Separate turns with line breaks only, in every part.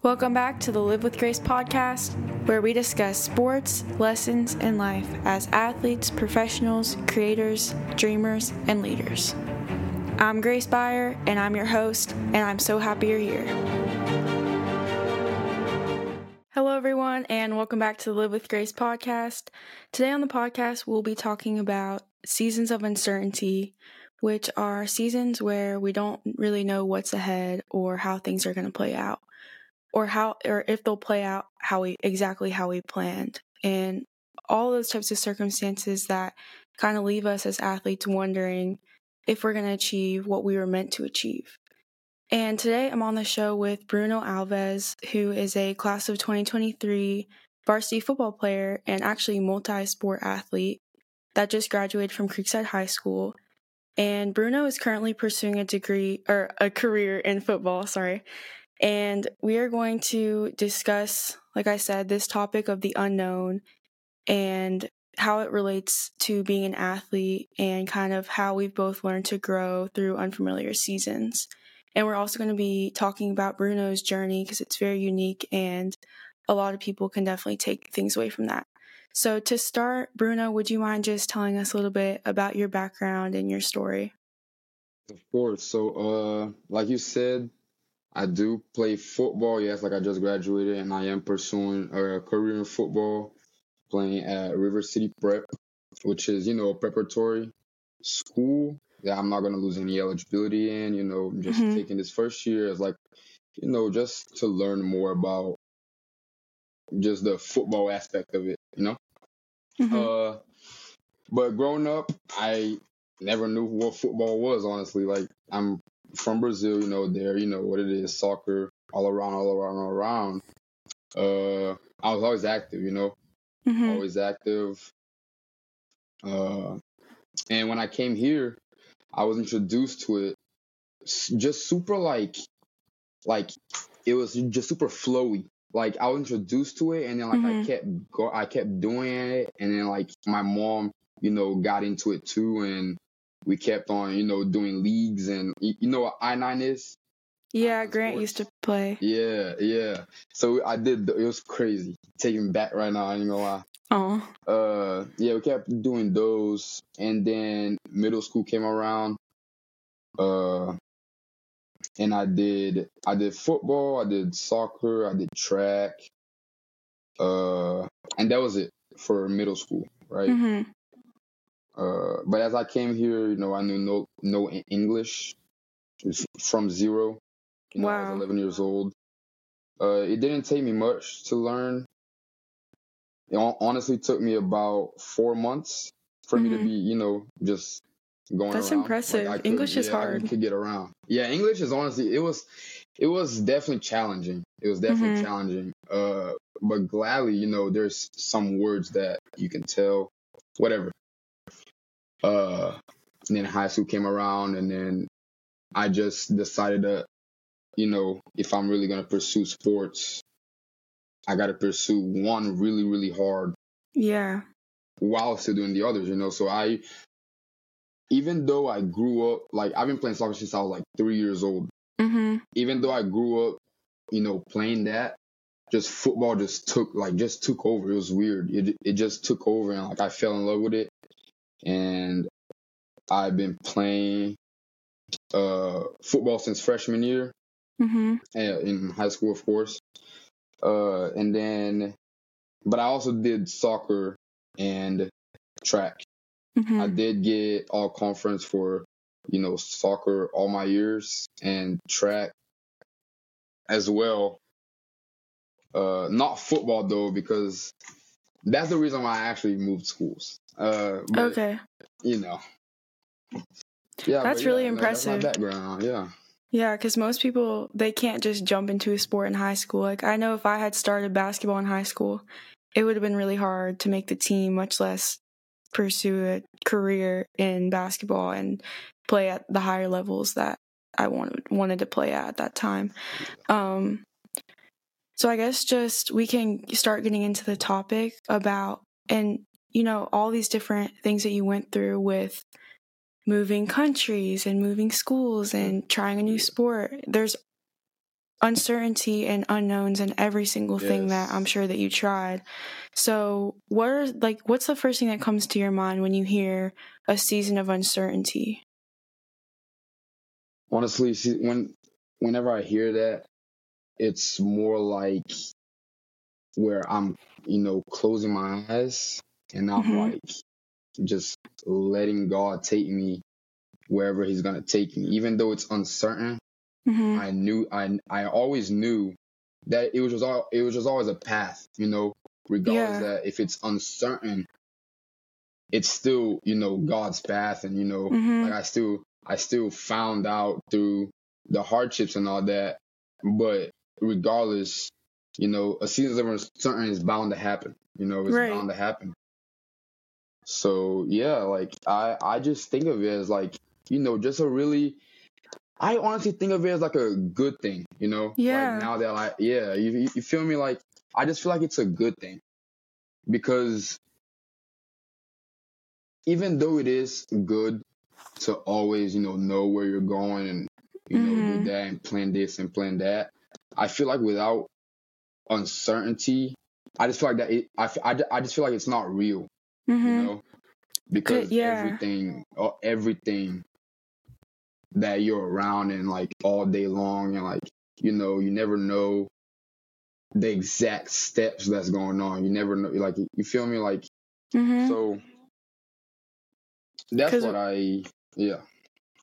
Welcome back to the Live with Grace podcast, where we discuss sports, lessons, and life as athletes, professionals, creators, dreamers, and leaders. I'm Grace Beyer, and I'm your host, and I'm so happy you're here. Hello, everyone, and welcome back to the Live with Grace podcast. Today on the podcast, we'll be talking about seasons of uncertainty, which are seasons where we don't really know what's ahead or how things are going to play out or how or if they'll play out how we exactly how we planned and all those types of circumstances that kind of leave us as athletes wondering if we're going to achieve what we were meant to achieve. And today I'm on the show with Bruno Alves, who is a class of 2023 varsity football player and actually multi sport athlete that just graduated from Creekside High School. And Bruno is currently pursuing a degree or a career in football, sorry, and we are going to discuss, like I said, this topic of the unknown and how it relates to being an athlete and kind of how we've both learned to grow through unfamiliar seasons. And we're also going to be talking about Bruno's journey because it's very unique and a lot of people can definitely take things away from that. So, to start, Bruno, would you mind just telling us a little bit about your background and your story?
Of course. So, uh, like you said, I do play football. Yes, like I just graduated, and I am pursuing a career in football, playing at River City Prep, which is you know a preparatory school that I'm not gonna lose any eligibility in. You know, just mm-hmm. taking this first year as like, you know, just to learn more about just the football aspect of it. You know, mm-hmm. uh, but growing up, I never knew what football was. Honestly, like I'm from Brazil, you know, there, you know what it is, soccer, all around, all around, all around. Uh, I was always active, you know, mm-hmm. always active. Uh, and when I came here, I was introduced to it just super like, like it was just super flowy. Like I was introduced to it, and then like mm-hmm. I kept go, I kept doing it, and then like my mom, you know, got into it too, and we kept on, you know, doing leagues and you know what i9 is.
Yeah, Grant sports. used to play.
Yeah, yeah. So I did. It was crazy. Taking back right now. I ain't gonna lie.
Oh.
Uh, yeah, we kept doing those, and then middle school came around. Uh, and I did. I did football. I did soccer. I did track. Uh, and that was it for middle school, right? Mm-hmm. Uh, but as I came here, you know, I knew no no English from zero. You know, wow. I was 11 years old. Uh, it didn't take me much to learn. It honestly took me about four months for mm-hmm. me to mm-hmm. be, you know, just going.
That's
around.
impressive. Like could, English is
yeah,
hard.
I could get around. Yeah, English is honestly it was it was definitely challenging. It was definitely mm-hmm. challenging. Uh, but gladly, you know, there's some words that you can tell. Whatever. Uh, and then high school came around, and then I just decided that, you know, if I'm really gonna pursue sports, I gotta pursue one really, really hard.
Yeah.
While still doing the others, you know. So I, even though I grew up, like I've been playing soccer since I was like three years old. Mm-hmm. Even though I grew up, you know, playing that, just football just took like just took over. It was weird. It it just took over, and like I fell in love with it and I've been playing uh, football since freshman year mm-hmm. in high school, of course. Uh, and then, but I also did soccer and track. Mm-hmm. I did get all conference for, you know, soccer all my years and track as well. Uh, not football though, because that's the reason why I actually moved schools. Uh, but,
okay.
You know.
Yeah, that's really
yeah,
impressive.
That's background, yeah.
Yeah, because most people they can't just jump into a sport in high school. Like I know if I had started basketball in high school, it would have been really hard to make the team, much less pursue a career in basketball and play at the higher levels that I wanted wanted to play at at that time. Um, so I guess just we can start getting into the topic about and you know, all these different things that you went through with moving countries and moving schools and trying a new sport. There's uncertainty and unknowns in every single thing that I'm sure that you tried. So, what are like what's the first thing that comes to your mind when you hear a season of uncertainty?
Honestly, when whenever I hear that, it's more like where I'm, you know, closing my eyes and I'm
Mhm.
like just letting God take me wherever He's gonna take me, even though it's uncertain.
Mhm.
I knew I I always knew that it was just all it was just always a path, you know, regardless
Yeah.
that if it's uncertain, it's still, you know, God's path and you know,
Mhm.
like I still I still found out through the hardships and all that. But regardless, you know, a season of uncertainty is bound to happen. You know, it's
Right.
bound to happen. So yeah, like I I just think of it as like, you know, just a really I honestly think of it as like a good thing, you know?
Yeah.
Like now that I yeah, you you feel me like I just feel like it's a good thing. Because even though it is good to always, you know, know where you're going and you know,
Mhm.
do that and plan this and plan that, I feel like without uncertainty, I just feel like that it I, I, I just feel like it's not real, you
Mhm.
know? Because
yeah.
everything uh, everything that you're around and like all day long and like you know you never know the exact steps that's going on you never know like you feel me like
Mhm.
so That's what i yeah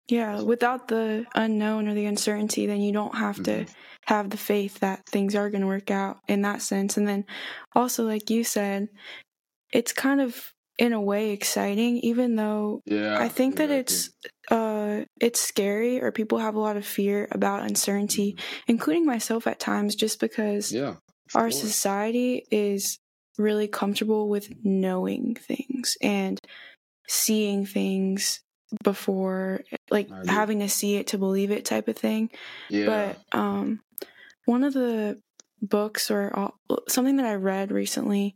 Yeah, without the unknown or the uncertainty, then you don't have to
Mhm.
Have the faith that things are going to work out in that sense. And then also, like you said, it's kind of in a way exciting, even though
yeah
I think that it's uh it's scary or people have a lot of fear about uncertainty, including myself at times, just because
yeah
our
course.
society is really comfortable with knowing things and seeing things before like having to see it to believe it type of thing.
Yeah.
But um one of the books or something that i read recently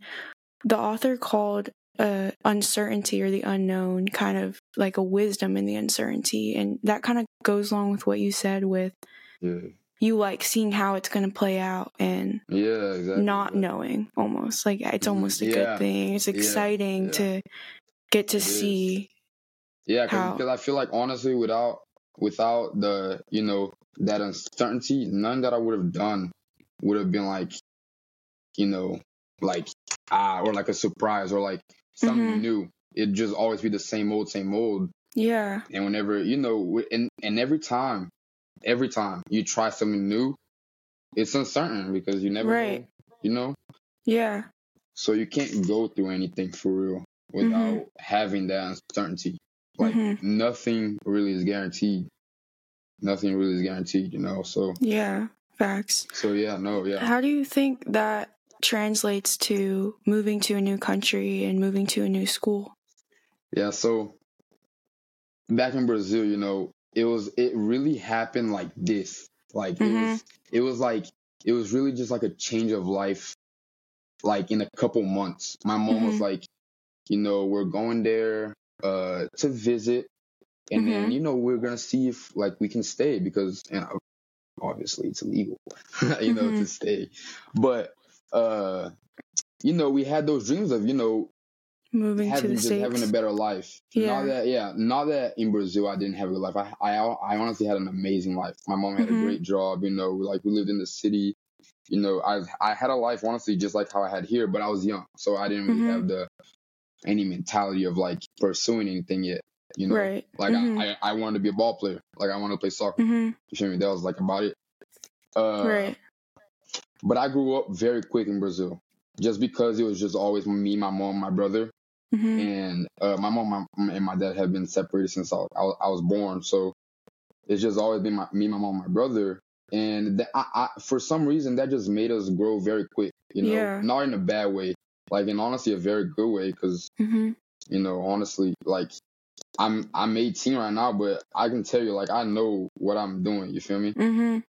the author called uh, uncertainty or the unknown kind of like a wisdom in the uncertainty and that kind of goes along with what you said with
yeah
you like seeing how it's going to play out and
yeah exactly
not
yeah.
knowing almost like it's
Mhm.
almost a
Yeah.
good thing it's exciting to get to
It is.
see
Yeah, because I feel like honestly, without without the you know that uncertainty, none that I would have done would have been like, you know, like ah or like a surprise or like something
Mhm.
new. It'd just always be the same old, same old.
yeah
And whenever you know, and and every time, every time you try something new, it's uncertain because you never
Right.
know, you know.
yeah
So you can't go through anything for real without having that uncertainty. Like
Mhm.
nothing really is guaranteed. Nothing really is guaranteed, you know. So
yeah facts
so yeah, no, yeah.
How do you think that translates to moving to a new country and moving to a new school?
Yeah, so back in Brazil, you know, it was it really happened like this. Like it
Mhm.
was it was like it was really just like a change of life like in a couple months. My mom was
Mhm.
like, you know, we're going there uh to visit and then
Mhm.
you know we're going to see if like we can stay because you know, obviously it's illegal, you know, to
Mhm.
stay. But uh you know, we had those dreams of, you know,
Moving to
having
the
just
states.
having a better life.
Yeah.
Not that yeah, not that in Brazil I didn't have a good life. I I I honestly had an amazing life. My mom had
Mhm.
a great job, you know, like we lived in the city. You know, I I had a life honestly just like how I had here, but I was young, so I didn't really
Mhm.
have the any mentality of like pursuing anything yet. You know,
right.
like
Mhm.
I, I I wanted to be a ball player. Like I wanted to play soccer.
Mhm.
You feel me? That was like about it. Uh,
right.
But I grew up very quick in Brazil, just because it was just always me, my mom, my brother
Mhm.
and uh, my mom my, and my dad have been separated since I, I, was- I was born. So it's just always been my, me, my mom, my brother, and that, I, I, for some reason that just made us grow very quick. You know,
Yeah.
not in a bad way, like in honestly a very good way, because
Mhm.
you know honestly like I'm I'm 18 right now, but I can tell you like I know what I'm doing. You feel me?
Mm-hmm.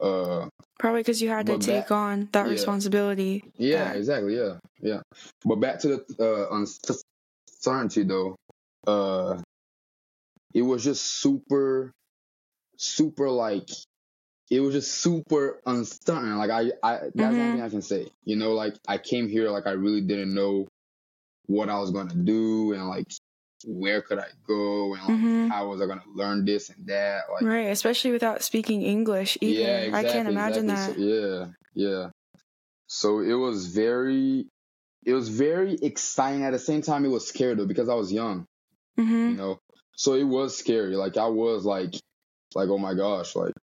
Uh,
Probably because you had to take
back-
on that
yeah.
responsibility.
Yeah,
that-
exactly. Yeah, yeah. But back to the uh, uncertainty though. Uh, it was just super, super like it was just super uncertain. Like I, I that's
Mhm.
one thing I can say. You know, like I came here like I really didn't know what I was gonna do and like where could I go and like
Mhm.
how was I gonna learn this and that. Like
Right, especially without speaking English either.
yeah,
I can't imagine
exactly.
that.
So, yeah, yeah. So it was very, it was very exciting. At the same time, it was scary though because I was young. You
hmm
know, so it was scary. Like I was like, like oh my gosh, like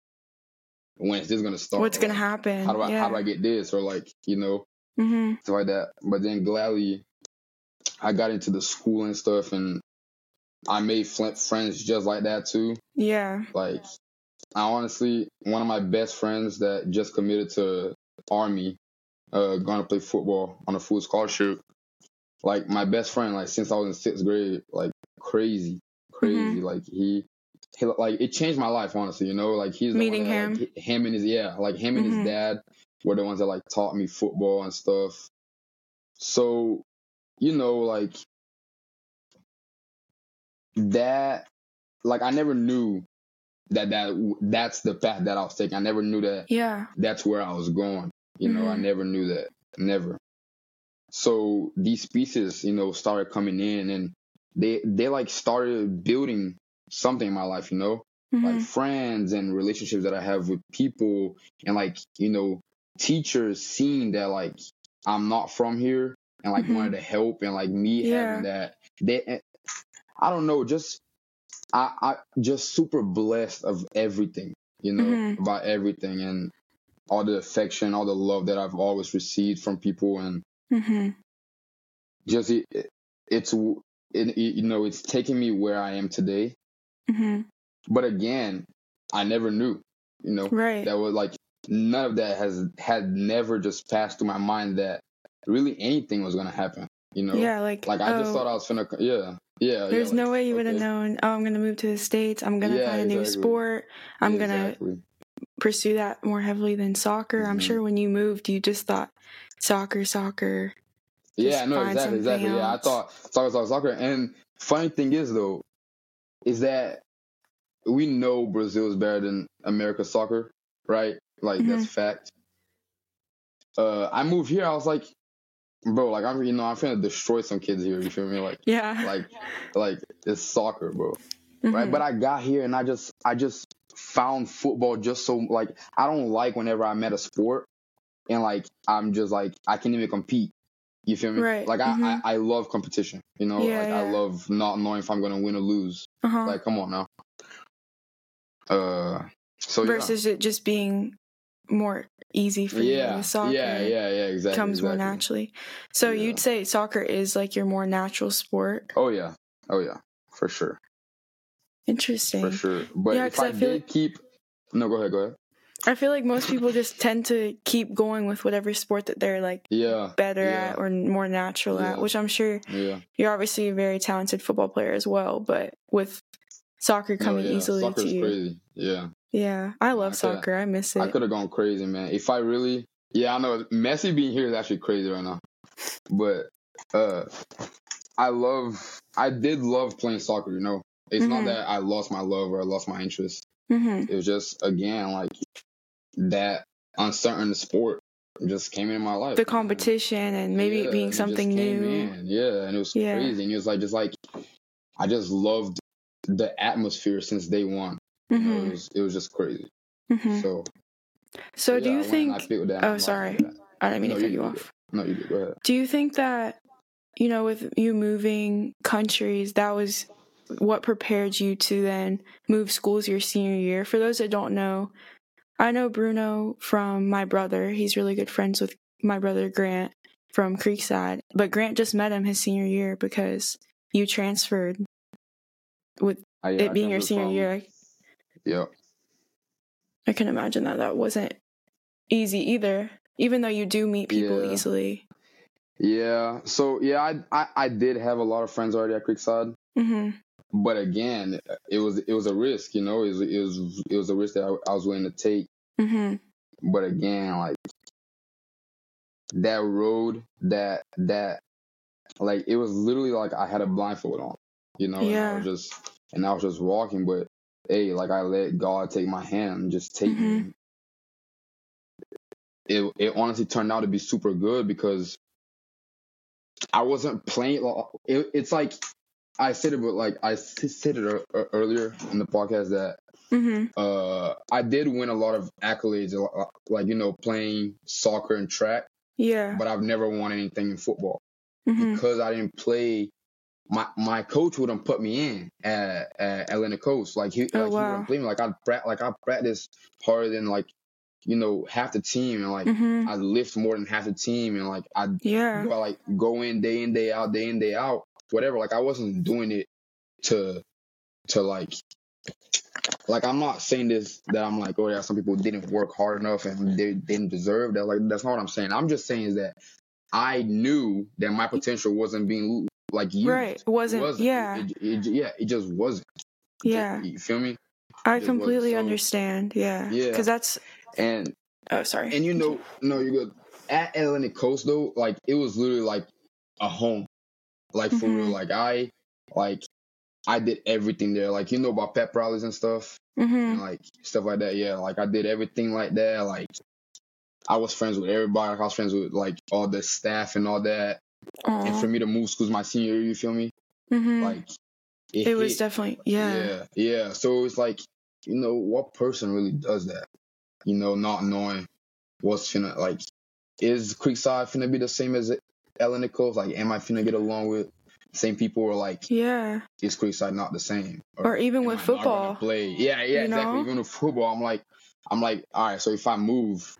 when is this gonna start?
What's gonna happen?
How do I
yeah.
how do I get this or like you know
hmm
stuff like that. But then gladly, I got into the school and stuff, and I made fl- friends just like that too.
Yeah.
Like, I honestly, one of my best friends that just committed to Army, uh, going to play football on a full scholarship. Like my best friend, like since I was in sixth grade, like crazy, crazy.
Mhm.
Like he, he, like it changed my life. Honestly, you know, like he's
Meeting
that, like,
him.
hi- him and his yeah, like him and
Mhm.
his dad were the ones that like taught me football and stuff. So, you know, like that, like I never knew that that that's the path that I was taking. I never knew that
Yeah.
that's where I was going. You know, I
Mhm.
never knew that. Never. So these pieces, you know, started coming in and they they like started building something in my life, you know?
hmm
Like friends and relationships that I have with people and like, you know, teachers seeing that like I'm not from here and like
Mhm.
wanted to help and like me
Yeah.
having that they I don't know, just I I just super blessed of everything, you know,
Mhm.
about everything and all the affection, all the love that I've always received from people and
mm-hmm.
just it, it's it, it, you know it's taking me where I am today.
Mm-hmm.
But again, I never knew, you know,
Right.
that was like none of that has had never just passed through my mind that really anything was gonna happen, you know.
yeah. Like.
Like I just
oh,
thought I was finna, co- yeah, yeah.
There's
yeah,
no
like,
way you would have
okay.
known. Oh, I'm gonna move to the states. I'm gonna
Yeah,
find a new sport. I'm gonna
Exactly.
pursue that more heavily than soccer. I'm
Mhm.
sure when you moved, you just thought soccer, soccer.
Yeah, no, exactly, exactly.
something
Yeah, I thought soccer, soccer, soccer. And funny thing is though, is that we know Brazil is better than America's soccer, right? Like
Mm-hmm.
that's fact. Uh, I moved here. I was like, bro, like I'm, you know, I'm to destroy some kids here. You feel me? Like,
Yeah.
like, like it's soccer, bro. Right?
Mhm.
But I got here and I just, I just found football just so like I don't like whenever I'm at a sport and like I'm just like I can't even compete. You feel me?
Right,
Like I,
mhm.
I, I love competition. You know,
Yeah,
like I love not knowing if I'm gonna win or lose.
uh-huh.
Like, come on now. Uh, so
Versus it just being more easy for
yeah,
you
yeah,
with soccer.
yeah, yeah, yeah, exactly.
Comes more naturally. So
Yeah.
you'd say soccer is like your more natural sport.
Oh yeah, oh yeah, for sure,
Interesting.
for sure. But
Yeah,
if I,
I feel
did
like-
keep, no, go ahead, go ahead.
I feel like most people just tend to keep going with whatever sport that they're like
Yeah,
better
yeah.
at or more natural at, which I'm sure
yeah.
you're obviously a very talented football player as well, but with soccer
No,
coming
yeah.
easily
Soccer
to you.
crazy. Yeah.
Yeah, I love
I
soccer. I miss it.
I could have gone crazy, man. If I really, yeah, I know Messi being here is actually crazy right now, but uh, I love, I did love playing soccer. You know, it's
Mhm.
not that I lost my love or I lost my interest.
hmm
It was just again like that uncertain sport just came in my life.
The competition and maybe
Yeah,
it being something
came
new.
in. Yeah, and it was
Yeah.
crazy, and it was like just like I just loved the atmosphere since day one. You know, it was it was just crazy.
hmm
So.
So, do
yeah,
you think?
That.
oh, sorry. I didn't mean
No,
to cut
you
you off.
No, you did. Go ahead.
Do you think that you know, with you moving countries, that was what prepared you to then move schools your senior year? For those that don't know, I know Bruno from my brother. He's really good friends with my brother Grant from Creekside, but Grant just met him his senior year because you transferred with
I, yeah, I
it being your senior year.
Yeah.
I can imagine that that wasn't easy either, even though you do meet people
Yeah.
easily.
Yeah. So yeah, I, I I did have a lot of friends already at Creekside,
hmm
but again, it was it was a risk. You know, it was it was it was a risk that I, I was willing to take.
hmm
But again, like that road, that that like it was literally like I had a blindfold on. You know, Yeah. and I was just and I was just walking, but hey, like I let God take my hand and just take me. it it honestly turned out to be super good because I wasn't playing. It, it's like I said it, but like I said it earlier in the podcast that
Mm-hmm.
uh I did win a lot of accolades, like you know playing soccer and track,
Yeah.
but I've never won anything in football
hmm
because I didn't play. My my coach wouldn't put me in at, at Atlantic Coast. Like he,
Oh,
like he wouldn't play me. Like I pra- like I practice harder than like you know half the team, and like
hmm
I lift more than half the team, and like I
Yeah.
I like go in day in day out, day in day out, whatever. Like I wasn't doing it to to like like I'm not saying this that I'm like oh yeah some people didn't work hard enough and they didn't deserve that. Like that's not what I'm saying. I'm just saying is that I knew that my potential wasn't being like you
Right.
It
Wasn't. Yeah.
It, it, yeah. It just wasn't.
Yeah.
You feel me?
I completely
so-
understand. Yeah.
Yeah.
Because that's.
And
Oh, sorry.
And you know, no, you're good. At Atlantic Coast though, like it was literally like a home. Like for real.
Mhm.
Like I like I did everything there. Like you know about pep rallies and stuff.
hmm
And like stuff like that. Yeah. Like I did everything like that. Like I was friends with everybody. I was friends with like all the staff and all that. And for me to move schools my senior year, you feel me?
hmm
Like
it was
hit-
definitely. Yeah.
yeah, yeah. So it's like, you know, what person really does that? You know, not knowing what's finna like, is Creekside finna be the same as Atlantic Coast? Like, am I finna get along with same people, or like,
Yeah.
is Creekside not the same?
Or even with
I
football.
play. Yeah, yeah,
you
exactly.
know?
Even with football, I'm like, I'm like, all right. So if I move,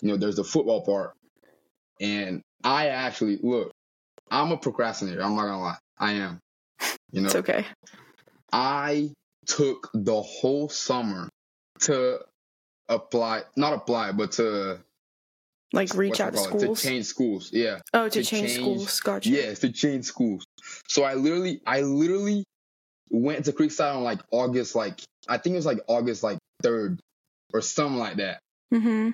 you know, there's the football part, and I actually look. I'm a procrastinator. I'm not gonna lie. I am. You know,
It's okay.
I took the whole summer to apply, not apply, but to
Like reach out to schools.
to change schools. Yeah,
oh, to,
to
change,
change-
schools. Gotcha.
yes, to change schools. So I literally, I literally went to Creekside on like August, like I think it was like August like third or something like that.
hmm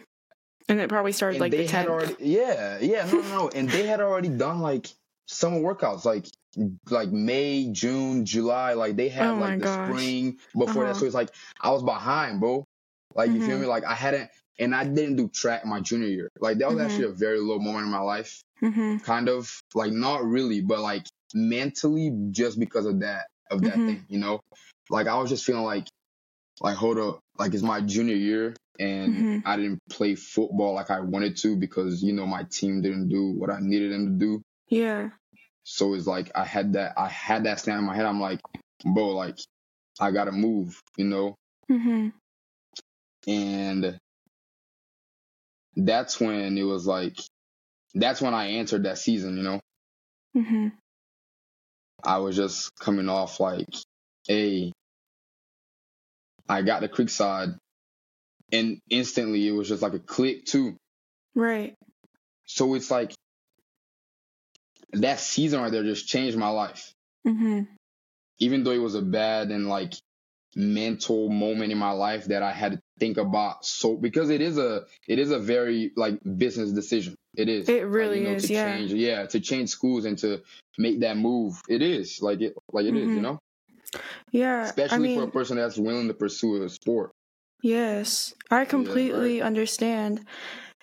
And it probably started
And
like
they
the
had already, yeah, yeah, no, no, no, and they had already done like summer workouts, like like May, June, July, like they had
Oh
like the
gosh.
spring before that.
Uh-huh.
So it's like I was behind, bro. Like you feel
Mhm.
me? Like I hadn't, and I didn't do track my junior year. Like that was
Mhm.
actually a very low moment in my life,
hmm
kind of like not really, but like mentally, just because of that of that
Mhm.
thing, you know. Like I was just feeling like, like hold up, like it's my junior year, and
Mhm.
I didn't play football like I wanted to because you know my team didn't do what I needed them to do.
Yeah.
So it's like I had that I had that stand in my head. I'm like, bro, like I gotta move, you know.
hmm
And that's when it was like that's when I answered that season, you know.
hmm
I was just coming off like, hey, I got the Creekside, and instantly it was just like a click too.
Right.
So it's like that season right there just changed my life.
hmm
Even though it was a bad and like mental moment in my life that I had to think about so because it is a it is a very like business decision. It is.
It really
like, you know,
is,
To
yeah.
Change, yeah, to change schools and to make that move. It is like it like it is,
Mhm.
you know.
Yeah.
Especially
I mean,
for a person that's willing to pursue a sport.
Yes, I completely understand.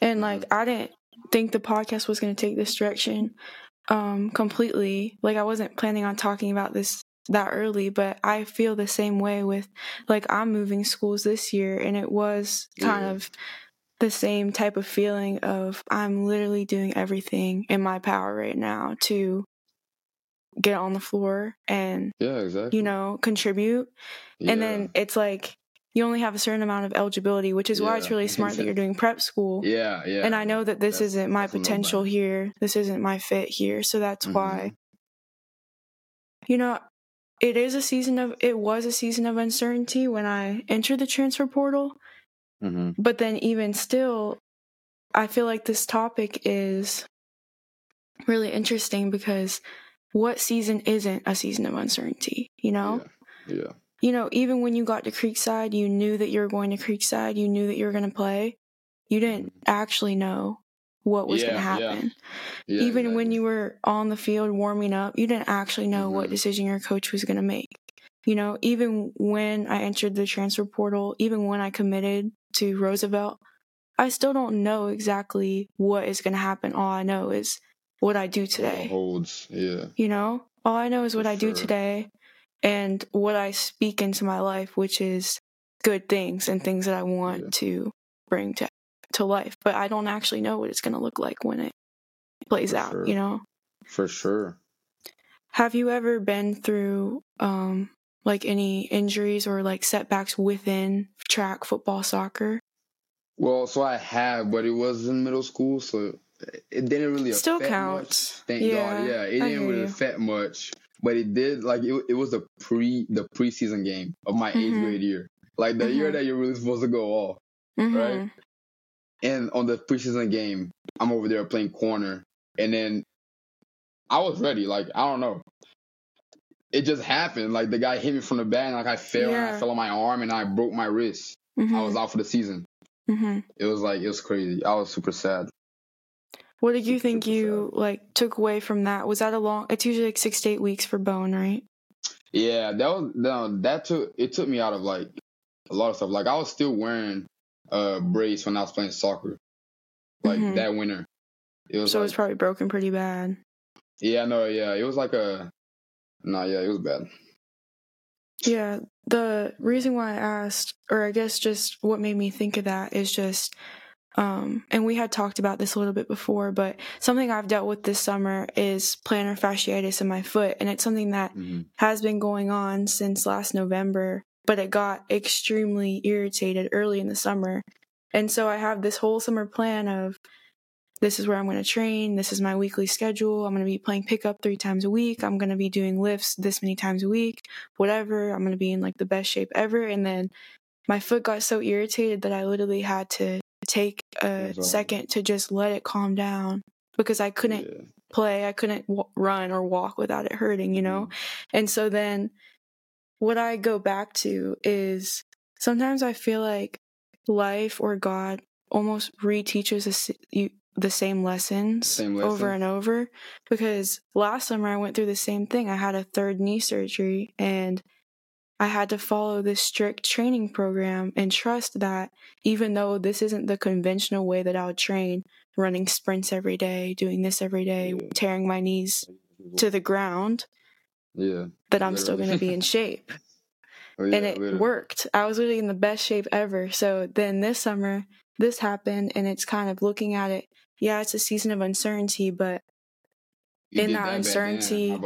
And like I didn't think the podcast was going to take this direction um completely. Like I wasn't planning on talking about this that early, but I feel the same way with like I'm moving schools this year and it was kind
Yeah.
of the same type of feeling of I'm literally doing everything in my power right now to get on the floor and
Yeah, exactly.
you know contribute
yeah.
and then it's like you only have a certain amount of eligibility, which is why it's really smart that you're doing prep school.
yeah, yeah.
And I know that this
That's-
isn't my potential here. This isn't my fit here. So that's
Mhm.
why, you know, it is a season of, it was a season of uncertainty when I entered the transfer portal.
Mhm.
But then even still, I feel like this topic is really interesting because what season isn't a season of uncertainty, you know?
Yeah. yeah.
You know, even when you got to Creekside, you knew that you were going to Creekside, you knew that you were going to play. You didn't actually know what was going to
Yeah, yeah.
happen.
Yeah,
even when you were on the field warming up, you didn't actually know what
Mhm.
decision your coach was going to make. You know, even when I entered the transfer portal, even when I committed to Roosevelt, I still don't know exactly what is going to happen. All I know is what I do today.
Holds, yeah.
You know, all I know is what
For
I do
sure.
today and what I speak into my life, which is good things and things that I want
Yeah.
to bring to to life. But I don't actually know what it's going to look like when it plays
For
out.
sure.
You know.
For sure.
Have you ever been through um like any injuries or like setbacks within track, football, soccer?
Well, so I have, but it was in middle school, so it didn't really
Still
affect
counts.
much. Thank
Yeah,
God. Yeah, it
I
didn't really
you.
affect much, but it did. Like it, it was the pre the preseason game of my eighth
Mhm.
grade year, like the year
Mhm.
that you're really supposed to go off.
Mhm.
Right. And on the preseason game, I'm over there playing corner, and then I was ready. Like I don't know. It just happened. Like the guy hit me from the back, and like I fell, and I fell on my arm, and I broke my wrist. I
Mhm.
was out for the season.
Mhm.
It was like it was crazy. I was super sad.
What did you think you like took away from that? Was that a long? It's usually like six to eight weeks for bone, right?
Yeah, that was no, that took it took me out of like a lot of stuff. Like I was still wearing a brace when I was playing soccer, like
Mhm.
that winter. It was
So
like,
it's probably broken pretty bad.
yeah, no, yeah, it was like a no, yeah, it was bad.
Yeah, the reason why I asked, or I guess just what made me think of that is just, um, and we had talked about this a little bit before, but something I've dealt with this summer is plantar fasciitis in my foot, and it's something that
hmm
has been going on since last November, but it got extremely irritated early in the summer. And so I have this whole summer plan of this is where I'm going to train, this is my weekly schedule. I'm going to be playing pickup three times a week. I'm going to be doing lifts this many times a week, whatever. I'm going to be in like the best shape ever. And then my foot got so irritated that I literally had to take a
off.
second to just let it calm down because I couldn't
Yeah.
play. I couldn't w- run or walk without it hurting, you know? And so then what I go back to is sometimes I feel like life or God almost reteaches us you the same lessons
Same
over and over because last summer I went through the same thing. I had a third knee surgery and I had to follow this strict training program and trust that even though this isn't the conventional way that I would train, running sprints every day, doing this every day,
Yeah.
tearing my knees to the ground,
Yeah.
that I'm still going to be in shape.
Oh, yeah,
and it
literally.
worked. I was literally in the best shape ever. So then this summer, this happened, and it's kind of looking at it. Yeah, it's a season of uncertainty, but
You
in
did
that uncertainty-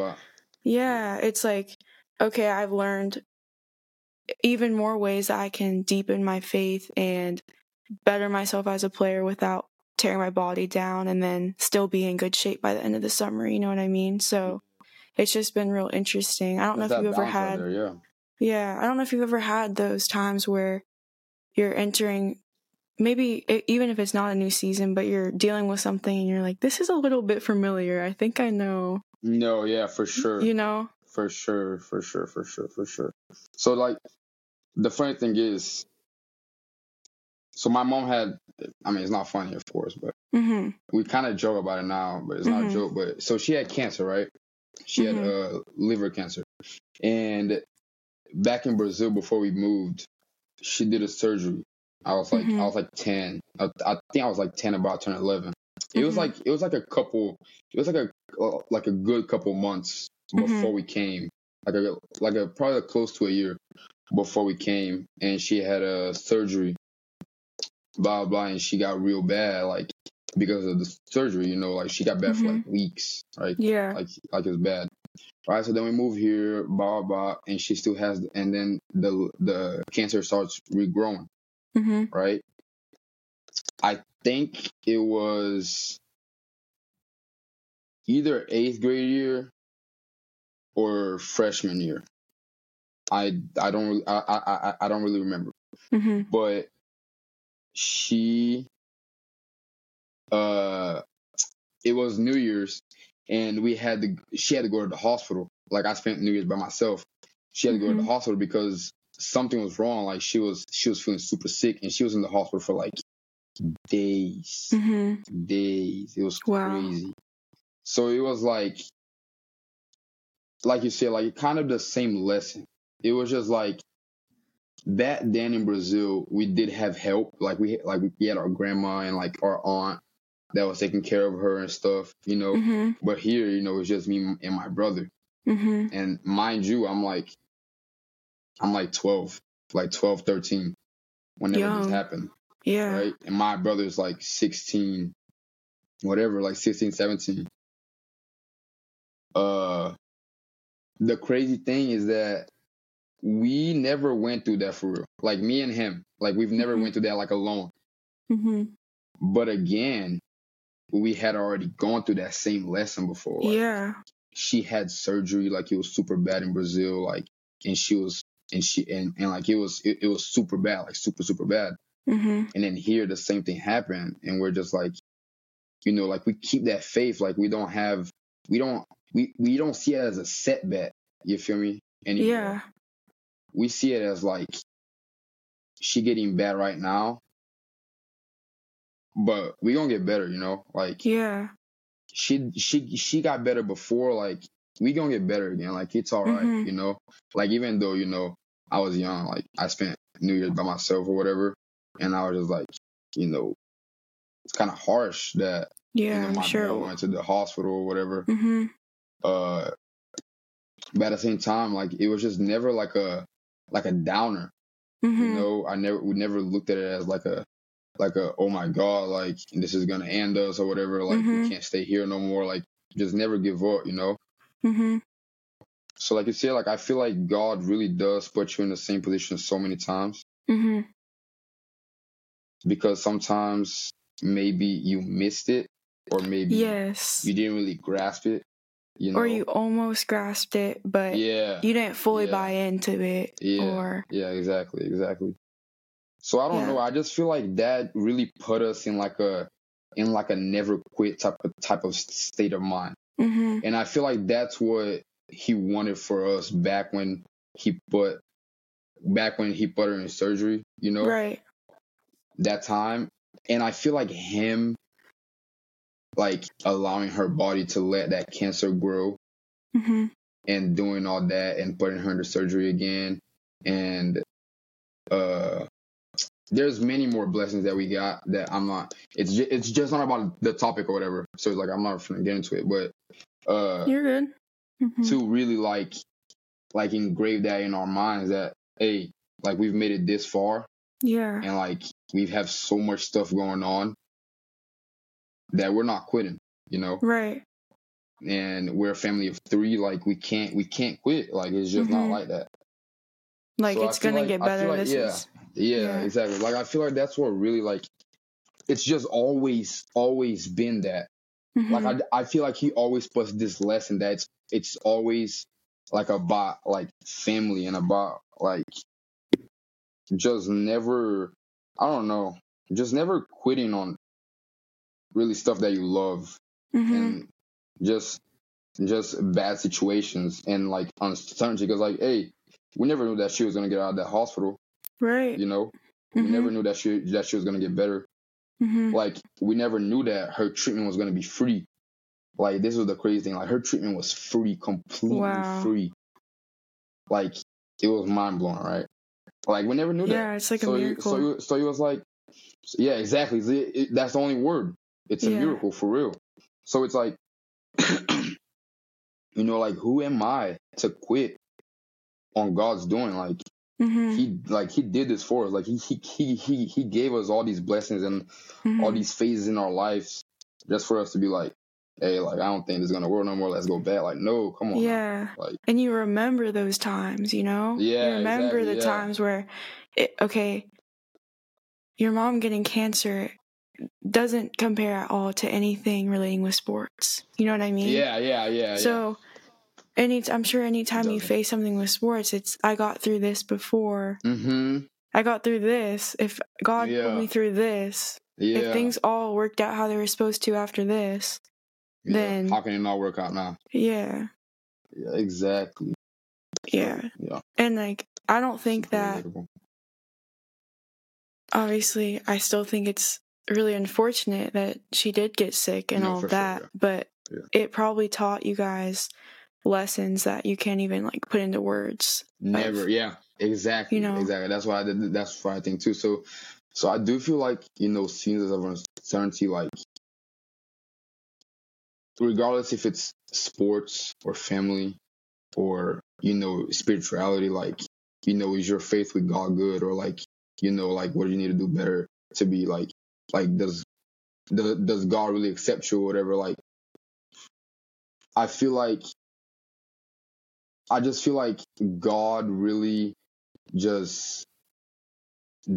yeah, it's like, okay, I've learned even more ways that I can deepen my faith and better myself as a player without tearing my body down and then still be in good shape by the end of the summer. You know what I mean? So it's just been real interesting. I don't know if you've ever had
there, yeah.
Yeah, I don't know if you've ever had those times where you're entering, maybe even if it's not a new season, but you're dealing with something and you're like, this is a little bit familiar. I think I know,
No, yeah, for sure.
you know?
For sure, for sure, for sure, for sure. So like the funny thing is so my mom had I mean it's not funny of course, but
hmm
we kind of joke about it now, but it's not
Mhm.
a joke. But so she had cancer, right? She had uh, liver cancer, and back in Brazil before we moved, she did a surgery. I was like. I was like ten. I, I think I was like ten, about to turn eleven. It was
Mhm.
like it was like a couple. It was like a like a good couple months
Mhm.
before we came. Like a like a probably close to a year before we came, and she had a surgery. Blah blah, and she got real bad, like because of the surgery. You know, like she got bad for like weeks, right?
Yeah.
like like it was bad. Right, so then we move here, blah blah, and she still has, and then the the cancer starts regrowing,
hmm
right? I think it was either eighth grade year or freshman year. I I don't really I I I, don't really remember,
hmm
but she uh it was New Year's and we had to she had to go to the hospital. Like I spent New Year's by myself. She had to go to
Mhm.
the hospital because something was wrong. Like she was she was feeling super sick and she was in the hospital for like days.
hmm
Days. It was
Wow.
crazy. So it was like like you said, like kind of the same lesson. It was just like back then in Brazil, we did have help. Like we like we had our grandma and like our aunt that was taking care of her and stuff, you know.
Mm-hmm.
But here, you know, it's just me and my brother.
Mm-hmm.
And mind you, I'm like, I'm like 12, like 12, 13, whenever
Young.
this happened,
Yeah.
right? And my brother's like 16, whatever, like 16, 17. Uh, the crazy thing is that we never went through that for real. Like me and him, like we've never
Mhm.
went through that like alone.
Mm-hmm.
But again, we had already gone through that same lesson before. Like,
Yeah.
she had surgery like it was super bad in Brazil, like and she was and she and, and like it was it, it was super bad, like super, super bad.
Mm-hmm.
And then here the same thing happened and we're just like you know, like we keep that faith, like we don't have we don't we, we don't see it as a setback, you feel me? Anymore.
Yeah.
We see it as like she getting bad right now. But we gonna get better, you know? Like
Yeah.
she she she got better before like we gonna get better again like it's all right,
Mhm.
you know like even though you know i was young like i spent new year's by myself or whatever and i was just like you know it's kind of harsh that
Yeah.
you know
I'm
my
sure.
went to the hospital or whatever
Mm-hmm.
Uh but at the same time like it was just never like a like a downer
Mm-hmm.
you know i never we never looked at it as like a like a oh my god like this is gonna end us or whatever like
Mhm.
we can't stay here no more like just never give up you know
Mm-hmm.
So like you said, like I feel like God really does put you in the same position so many times
Mm-hmm.
because sometimes maybe you missed it or maybe
Yes.
you didn't really grasp it. You know?
or you almost grasped it, but
Yeah.
you didn't fully
Yeah.
buy into it.
Yeah.
Or
Yeah, exactly, exactly. So I don't
Yeah.
know. I just feel like that really put us in like a in like a never quit type of type of state of mind.
mm-hmm.
And I feel like that's what he wanted for us back when he put back when he put her in surgery, you know?
right.
that time and i feel like him like allowing her body to let that cancer grow
Mm-hmm.
and doing all that and putting her into surgery again and uh there's many more blessings that we got that i'm not it's just, it's just not about the topic or whatever so it's like i'm not gonna get into it but uh
You're good. Mm-hmm.
to really like like engrave that in our minds that hey like we've made it this far
Yeah.
and like we have so much stuff going on that we're not quitting you know
Right.
and we're a family of three like we can't we can't quit like it's just not
Mhm.
like that
Like
So
it's gonna
like-
get better.
like-
this
yeah.
is
yeah,
Yeah.
exactly like i feel like that's what really like it's just always always been that like I, I feel like he always puts this lesson that it's it's always like about like family and about like just never i don't know just never quitting on really stuff that you love
Mhm.
and just just bad situations and like uncertainty because like hey we never knew that she was gonna get out of that hospital
right.
you know
Mhm.
we never knew that she that she was gonna get better
Mhm.
like we never knew that her treatment was gonna be free. Like this was the crazy thing. Like her treatment was free, completely
Wow.
free. Like it was mind blowing, right? Like we never knew that.
Yeah, it's like a
so you-
miracle.
so you, so he was like, yeah, exactly. It- it- that's the only word. It's a
Yeah.
miracle for real. So it's like, you know, like who am I to quit on God's doing? Like
Mhm.
he, like he did this for us. Like he, he, he, he, he gave us all these blessings and
Mhm.
all these phases in our lives just for us to be like, hey, like I don't think this is gonna work no more. Let's go back. Like, no, come on.
Yeah.
Like,
And you remember those times, you know?
Yeah,
You remember
exactly,
the
yeah.
times where, it, okay, your mom getting cancer doesn't compare at all to anything relating with sports. You know what I mean?
yeah, yeah, yeah.
So, any, I'm sure anytime you face something with sports, it's, I got through this before.
Mm-hmm.
I got through this. If God
Yeah.
pulled me through this,
Yeah.
if things all worked out how they were supposed to after this,
yeah.
then-
how can it not work out now?
yeah,
Yeah, exactly.
yeah.
Yeah.
And like, I don't think that obviously I still think it's really unfortunate that she did get sick and
No,
all of
sure,
that,
yeah.
but
Yeah.
it probably taught you guys lessons that you can't even like put into words.
Never. Yeah. exactly
You know?
exactly that's why I did that's what I think too so so I do feel like you know seasons of uncertainty like regardless if it's sports or family or you know spirituality like you know is your faith with god good or like you know like what do you need to do better to be like like does does, does god really accept you or whatever? Like i feel like i just feel like god really just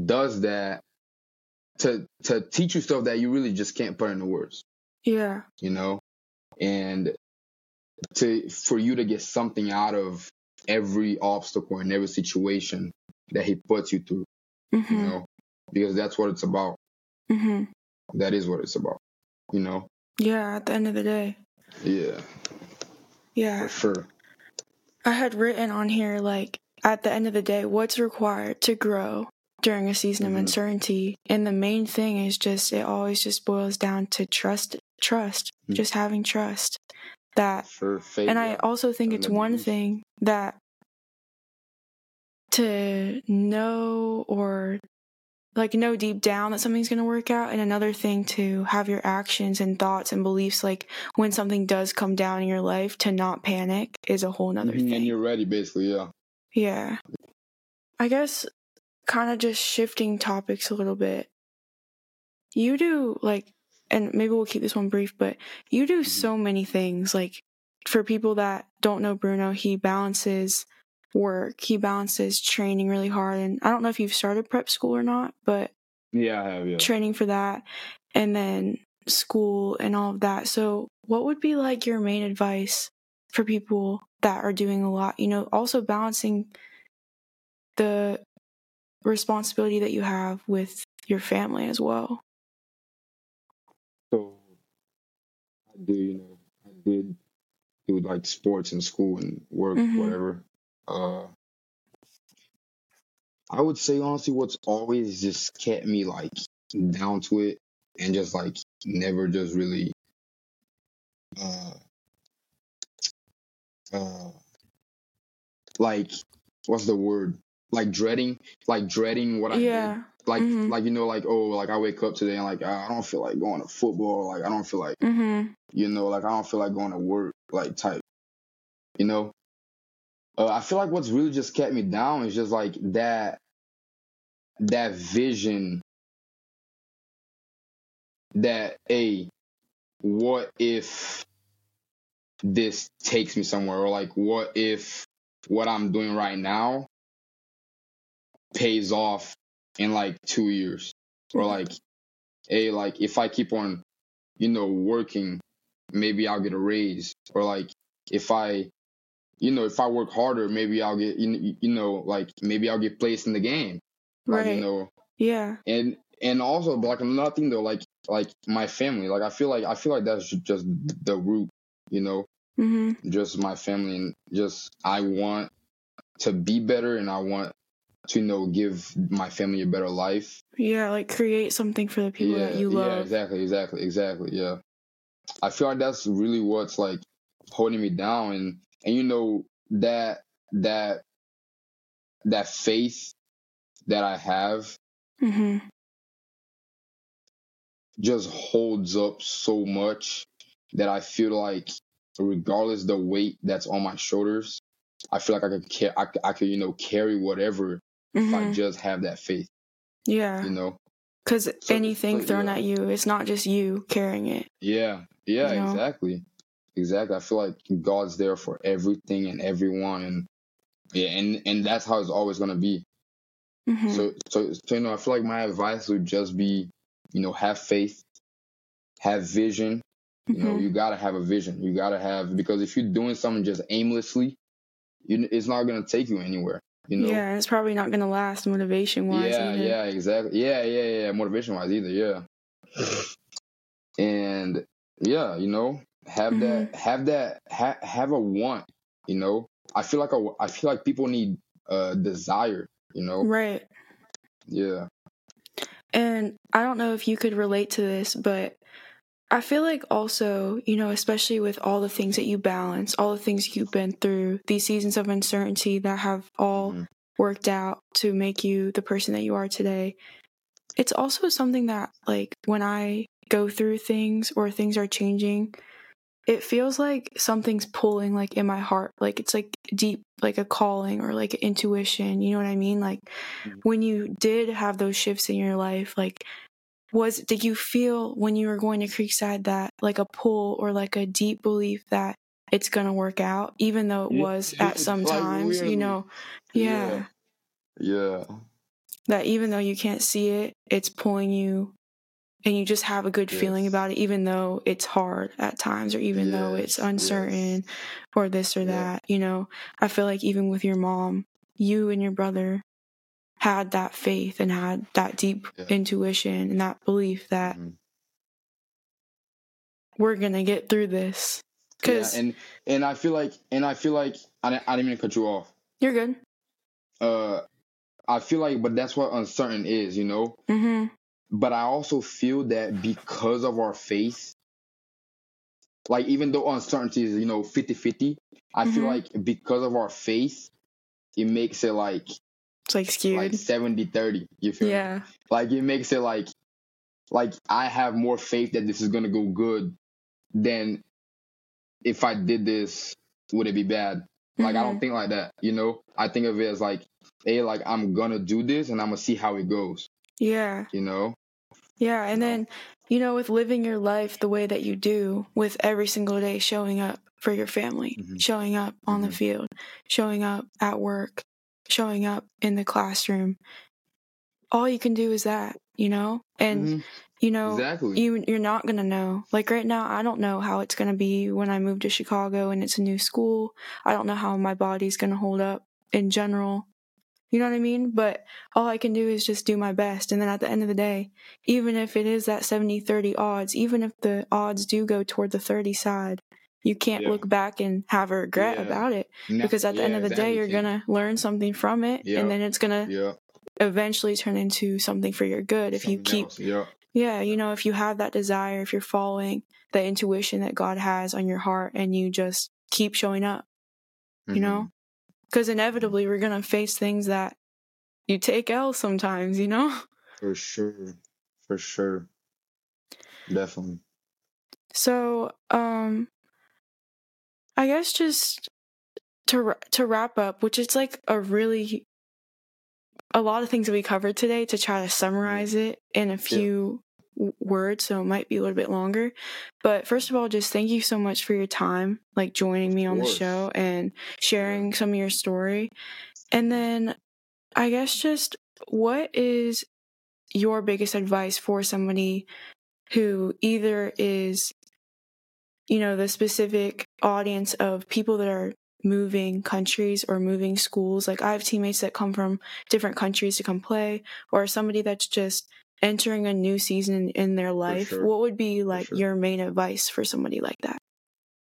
does that to to teach you stuff that you really just can't put into words.
Yeah.
you know? And to for you to get something out of every obstacle and every situation that he puts you through you
Mhm.
know? Because that's what it's about
Mhm.
that is what it's about you know
Yeah, at the end of the day.
yeah
Yeah.
for sure
I had written on here like at the end of the day, what's required to grow during a season of
Mhm.
uncertainty, and the main thing is just it always just boils down to trust, trust,
Mhm.
just having trust. That,
for faith
and I also think it's one thing that to know or like know deep down that something's going to work out and another thing to have your actions and thoughts and beliefs like when something does come down in your life to not panic is a whole nother thing
and you're ready basically yeah
yeah. I guess kind of just shifting topics a little bit. You do like and maybe we'll keep this one brief, but you do
Mhm.
so many things. Like for people that don't know Bruno, he balances work, he balances training really hard and I don't know if you've started prep school or not, but
yeah i have yeah
training for that and then school and all of that. So, what would be like your main advice for people that are doing a lot, you know, also balancing the responsibility that you have with your family as well?
so i do you know i did do like sports in school and work
Mhm.
whatever uh I would say honestly, what's always just kept me like down to it and just like never just really uh uh like what's the word like dreading like dreading what I did
yeah.
like
Mhm.
like you know like oh like I wake up today and like I don't feel like going to football like I don't feel like
mm-hmm.
you know like I don't feel like going to work like type you know uh, I feel like what's really just kept me down is just like that that vision that a what if this takes me somewhere? Or like what if what I'm doing right now pays off in like 2 years? Or
Mhm.
like a like if I keep on you know working maybe I'll get a raise. Or like if I you know if I work harder maybe I'll get you, you know like maybe I'll get placed in the game like
Right.
you know
yeah.
and and also like another thing though like like my family like i feel like i feel like that's just the root you know
Mhm.
just my family and just i want to be better and i want to you know give my family a better life
Yeah, like create something for the people
yeah
that you love.
yeah exactly exactly exactly yeah i feel like that's really what's like holding me down and and you know that that that faith that i have
Mhm.
just holds up so much that I feel like regardless the weight that's on my shoulders, I feel like I could ca- I, I could you know carry whatever if I
Mhm.
just have that faith,
Yeah.
you know.
Cuz
So-
anything thrown
yeah.
at you, it's not just you carrying it.
Yeah, yeah,
You know?
exactly, exactly. I feel like God's there for everything and everyone, and yeah, and and that's how it's always gonna be.
Mhm.
So, so, so, you know, I feel like my advice would just be, you know, have faith, have vision. You know,
Mhm.
you gotta have a vision. You gotta have because if you're doing something just aimlessly, you, it's not gonna take you anywhere. You know.
Yeah, it's probably not going to last motivation wise
Yeah,
either.
yeah, exactly. Yeah, yeah, yeah. Motivation wise, either. Yeah. and yeah, you know, have
Mm-hmm.
that, have that, ha- have a want. You know, I feel like a, I feel like people need a desire. You know.
Right.
Yeah.
And I don't know if you could relate to this, but I feel like also, you know, especially with all the things that you balance, all the things you've been through, these seasons of uncertainty that have all
Mhm.
worked out to make you the person that you are today. It's also something that, like, when I go through things or things are changing, it feels like something's pulling like in my heart like it's like deep like a calling or like intuition you know what i mean like
Mhm.
when you did have those shifts in your life like was did you feel when you were going to creekside that like a pull or like a deep belief that it's gonna work out even though it
Yeah,
was at some
like,
times you
weirdly.
know yeah,
Yeah.
that even though you can't see it it's pulling you and you just have a good feeling about it even though it's hard at times or even though it's
Yes,
uncertain or this or that you know? I feel like even with your mom you and your brother had that faith and had that deep intuition and that belief that
Mhm.
we're gonna get through this. Because
yeah, and and I feel like and I feel like I, didn't- I didn't mean to cut you off.
you're good.
Uh, I feel like, but that's what uncertain is, you know.
mm-hmm
But I also feel that because of our faith, like even though uncertainty is you know 50-50, I feel
Mhm.
like because of our faith, it makes it like
it's like skewed
like 70-30. You feel me?
yeah
Like it makes it like like I have more faith that this is gonna go good than if I did this, would it be bad? Like I
Mhm.
don't think like that, you know? I think of it as like, hey, like I'm gonna do this and I'm gonna see how it goes,
yeah
you know?
Yeah, and then, you know, with living your life the way that you do, with every single day showing up for your family,
Mhm.
showing up on the
Mhm.
field, showing up at work, showing up in the classroom, all you can do is that, you know? And,
Mhm.
you know,
Exactly.
you, you're not going to know. Like right now, I don't know how it's going to be when I move to Chicago and it's a new school. I don't know how my body's going to hold up in general. You know what I mean? But all I can do is just do my best. And then at the end of the day, even if it is that 70 30 odds, even if the odds do go toward the 30 side, you can't
Yeah.
look back and have a regret
Yeah.
about it.
Nah,
Because at the end of the day, you're going to learn something from it.
Yeah.
And then it's going to
Yeah.
eventually turn into something for your good if you keep
Yeah.
yeah, you know, if you have that desire, if you're following the intuition that God has on your heart and you just keep showing up, you
Mhm.
know? Because inevitably we're going to face things that you take L sometimes, you know?
For sure. For sure. Definitely.
So, um, I guess just to to wrap up, which is like a really a lot of things that we covered today to try to summarize it in a few w words, so it might be a little bit longer. But first of all, just thank you so much for your time, like joining me on the show and sharing some of your story. And then I guess just what is your biggest advice for somebody who either is you know the specific audience of people that are moving countries or moving schools like i have teammates that come from different countries to come play or somebody that's just entering a new season in their life
sure.
what would be like
sure.
your main advice for somebody like that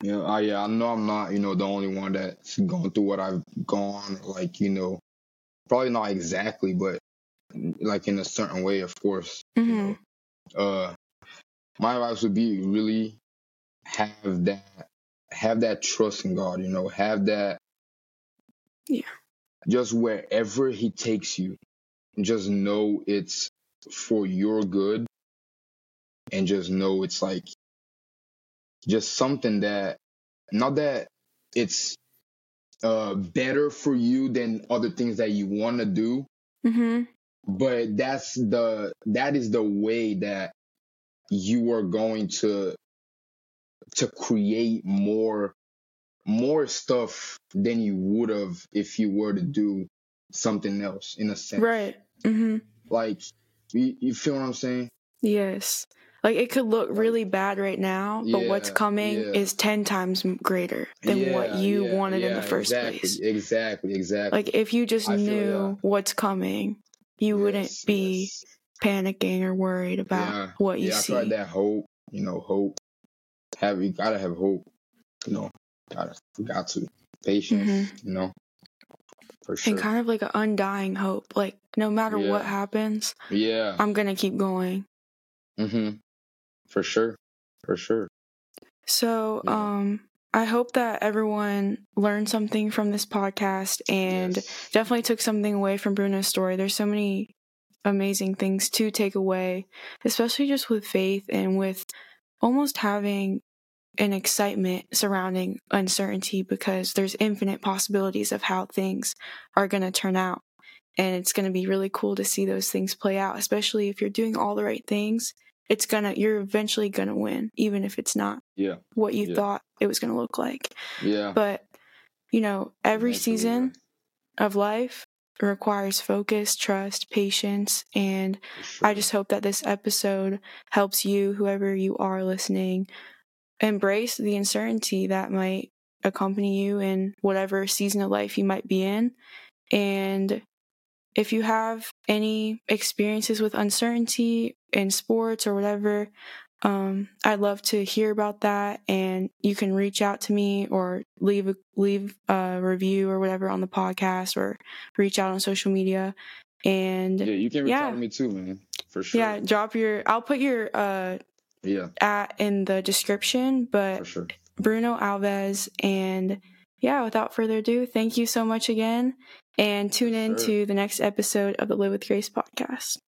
Yeah, I yeah, I know I'm not, you know, the only one that's gone through what I've gone, like, you know, probably not exactly, but like in a certain way, of course. You
hmm
know. Uh my advice would be really have that have that trust in God, you know, have that
Yeah.
just wherever he takes you, just know it's for your good and just know it's like just something that not that it's uh better for you than other things that you want to do
hmm
but that's the that is the way that you are going to to create more more stuff than you would have if you were to do something else in a sense.
Right. Hmm
like you, you feel what i'm saying?
Yes. Like it could look really bad right now but what's coming
yeah.
is 10 times greater than what you
yeah,
wanted in the first
exactly,
place.
exactly exactly.
Like if you just
I
knew what's coming you wouldn't be
yes.
panicking or worried about
yeah,
what you
yeah, I
see
feel like that hope, you know, hope. Have you gotta have hope, you know, gotta got to patience, mm-hmm. you know, for sure.
And kind of like an undying hope like no matter what happens
yeah,
i'm gonna keep going
mm-hmm, for sure, for sure.
so
Yeah.
um I hope that everyone learned something from this podcast and
Yes.
definitely took something away from Bruno's story. There's so many amazing things to take away, especially just with faith and with almost having an excitement surrounding uncertainty because there's infinite possibilities of how things are going to turn out. And it's going to be really cool to see those things play out, especially if you're doing all the right things. It's gonna, you're eventually gonna win, even if it's not
Yeah.
what you
Yeah.
thought it was gonna look like.
Yeah.
But, you know, every season of life requires focus, trust, patience, and
sure.
I just hope that this episode helps you, whoever you are listening, embrace the uncertainty that might accompany you in whatever season of life you might be in. And if you have any experiences with uncertainty in sports or whatever, um, I'd love to hear about that. And you can reach out to me or leave a, leave a review or whatever on the podcast or reach out on social media. And
yeah, you can reach
yeah.
out to me too, man. For sure.
yeah, drop your. I'll put your uh
Yeah,
at in the description. But
sure.
Bruno Alves, and yeah, without further ado, thank you so much again, and tune in
Sure.
to the next episode of the Live with Grace podcast.